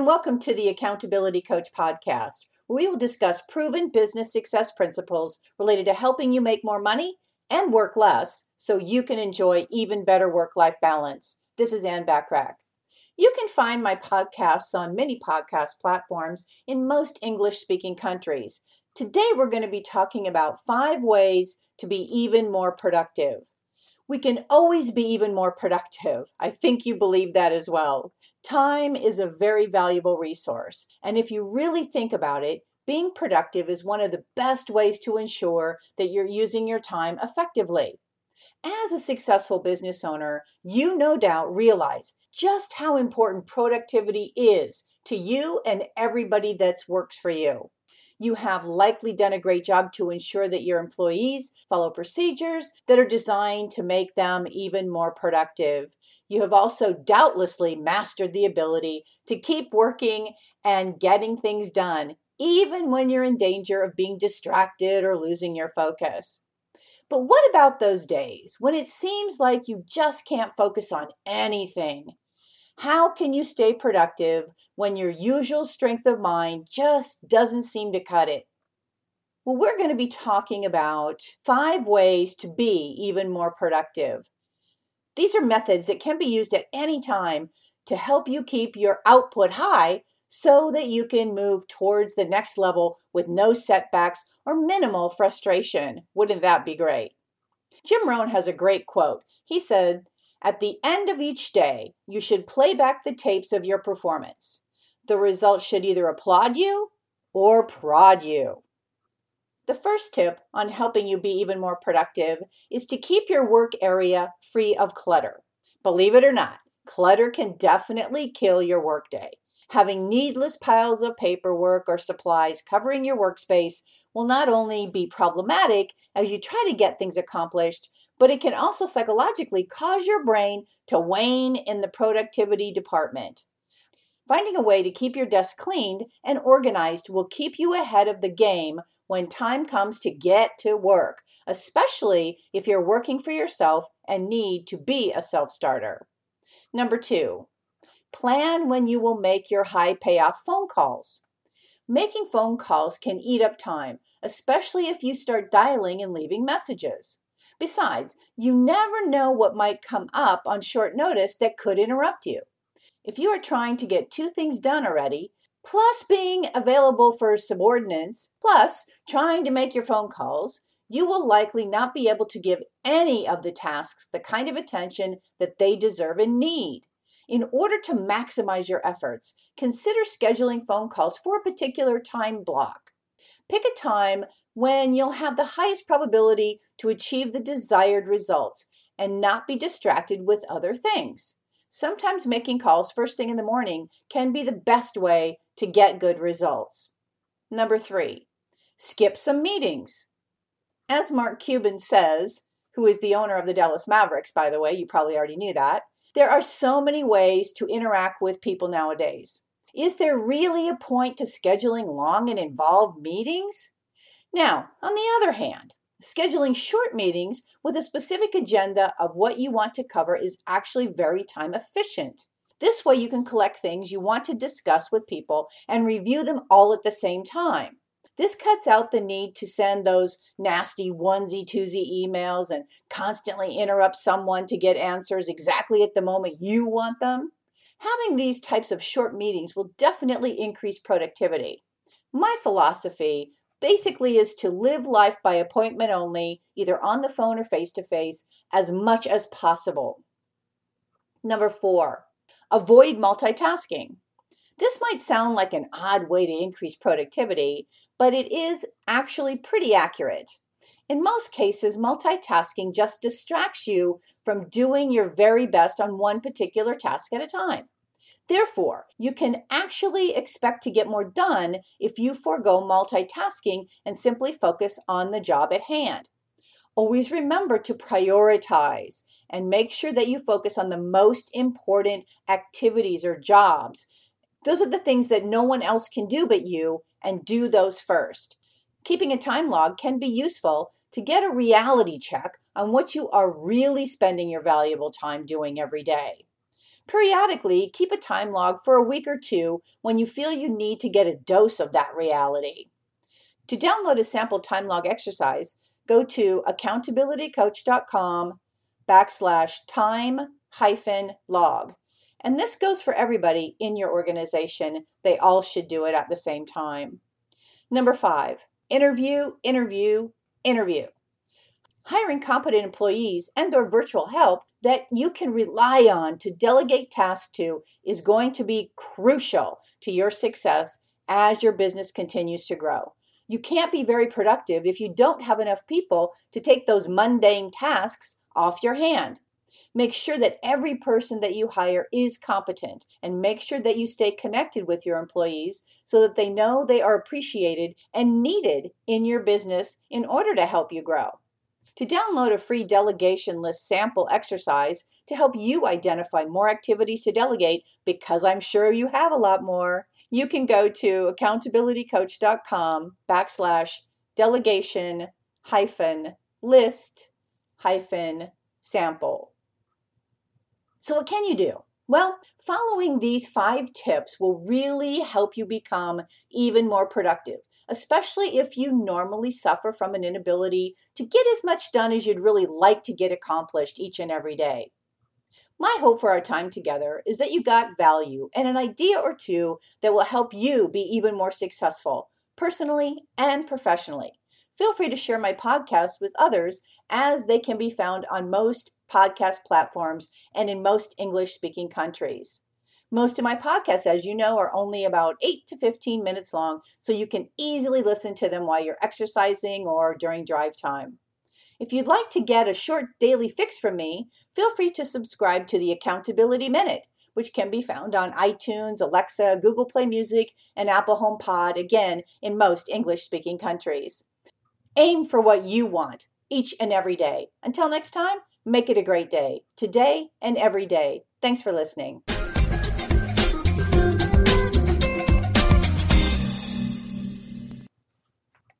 and welcome to the Accountability Coach podcast, where we will discuss proven business success principles related to helping you make more money and work less so you can enjoy even better work life balance. This is Ann Bachrach. You can find my podcasts on many podcast platforms in most English speaking countries. Today, we're going to be talking about five ways to be even more productive. We can always be even more productive. I think you believe that as well. Time is a very valuable resource. And if you really think about it, being productive is one of the best ways to ensure that you're using your time effectively. As a successful business owner, you no doubt realize just how important productivity is to you and everybody that works for you. You have likely done a great job to ensure that your employees follow procedures that are designed to make them even more productive. You have also doubtlessly mastered the ability to keep working and getting things done, even when you're in danger of being distracted or losing your focus. But what about those days when it seems like you just can't focus on anything? How can you stay productive when your usual strength of mind just doesn't seem to cut it? Well, we're going to be talking about five ways to be even more productive. These are methods that can be used at any time to help you keep your output high so that you can move towards the next level with no setbacks or minimal frustration. Wouldn't that be great? Jim Rohn has a great quote. He said, At the end of each day, you should play back the tapes of your performance. The results should either applaud you or prod you. The first tip on helping you be even more productive is to keep your work area free of clutter. Believe it or not, clutter can definitely kill your workday. Having needless piles of paperwork or supplies covering your workspace will not only be problematic as you try to get things accomplished, but it can also psychologically cause your brain to wane in the productivity department. Finding a way to keep your desk cleaned and organized will keep you ahead of the game when time comes to get to work, especially if you're working for yourself and need to be a self starter. Number two, Plan when you will make your high payoff phone calls. Making phone calls can eat up time, especially if you start dialing and leaving messages. Besides, you never know what might come up on short notice that could interrupt you. If you are trying to get two things done already, plus being available for subordinates, plus trying to make your phone calls, you will likely not be able to give any of the tasks the kind of attention that they deserve and need. In order to maximize your efforts, consider scheduling phone calls for a particular time block. Pick a time when you'll have the highest probability to achieve the desired results and not be distracted with other things. Sometimes making calls first thing in the morning can be the best way to get good results. Number three, skip some meetings. As Mark Cuban says, who is the owner of the Dallas Mavericks, by the way, you probably already knew that, there are so many ways to interact with people nowadays. Is there really a point to scheduling long and involved meetings? Now, on the other hand, scheduling short meetings with a specific agenda of what you want to cover is actually very time efficient. This way, you can collect things you want to discuss with people and review them all at the same time. This cuts out the need to send those nasty onesie twosie emails and constantly interrupt someone to get answers exactly at the moment you want them. Having these types of short meetings will definitely increase productivity. My philosophy basically is to live life by appointment only, either on the phone or face to face, as much as possible. Number four, avoid multitasking. This might sound like an odd way to increase productivity, but it is actually pretty accurate. In most cases, multitasking just distracts you from doing your very best on one particular task at a time. Therefore, you can actually expect to get more done if you forego multitasking and simply focus on the job at hand. Always remember to prioritize and make sure that you focus on the most important activities or jobs those are the things that no one else can do but you, and do those first. Keeping a time log can be useful to get a reality check on what you are really spending your valuable time doing every day. Periodically, keep a time log for a week or two when you feel you need to get a dose of that reality. To download a sample time log exercise, go to accountabilitycoach.com backslash time hyphen log. And this goes for everybody in your organization. They all should do it at the same time. Number five, interview, interview, interview. Hiring competent employees and or virtual help that you can rely on to delegate tasks to is going to be crucial to your success as your business continues to grow. You can't be very productive if you don't have enough people to take those mundane tasks off your hand. Make sure that every person that you hire is competent and make sure that you stay connected with your employees so that they know they are appreciated and needed in your business in order to help you grow. To download a free delegation list sample exercise to help you identify more activities to delegate, because I'm sure you have a lot more, you can go to accountabilitycoach.com backslash delegation hyphen list hyphen sample. So, what can you do? Well, following these five tips will really help you become even more productive, especially if you normally suffer from an inability to get as much done as you'd really like to get accomplished each and every day. My hope for our time together is that you got value and an idea or two that will help you be even more successful, personally and professionally. Feel free to share my podcast with others as they can be found on most podcast platforms and in most English speaking countries. Most of my podcasts, as you know, are only about 8 to 15 minutes long, so you can easily listen to them while you're exercising or during drive time. If you'd like to get a short daily fix from me, feel free to subscribe to the Accountability Minute, which can be found on iTunes, Alexa, Google Play Music, and Apple Home Pod, again, in most English speaking countries. Aim for what you want each and every day. Until next time, make it a great day, today and every day. Thanks for listening.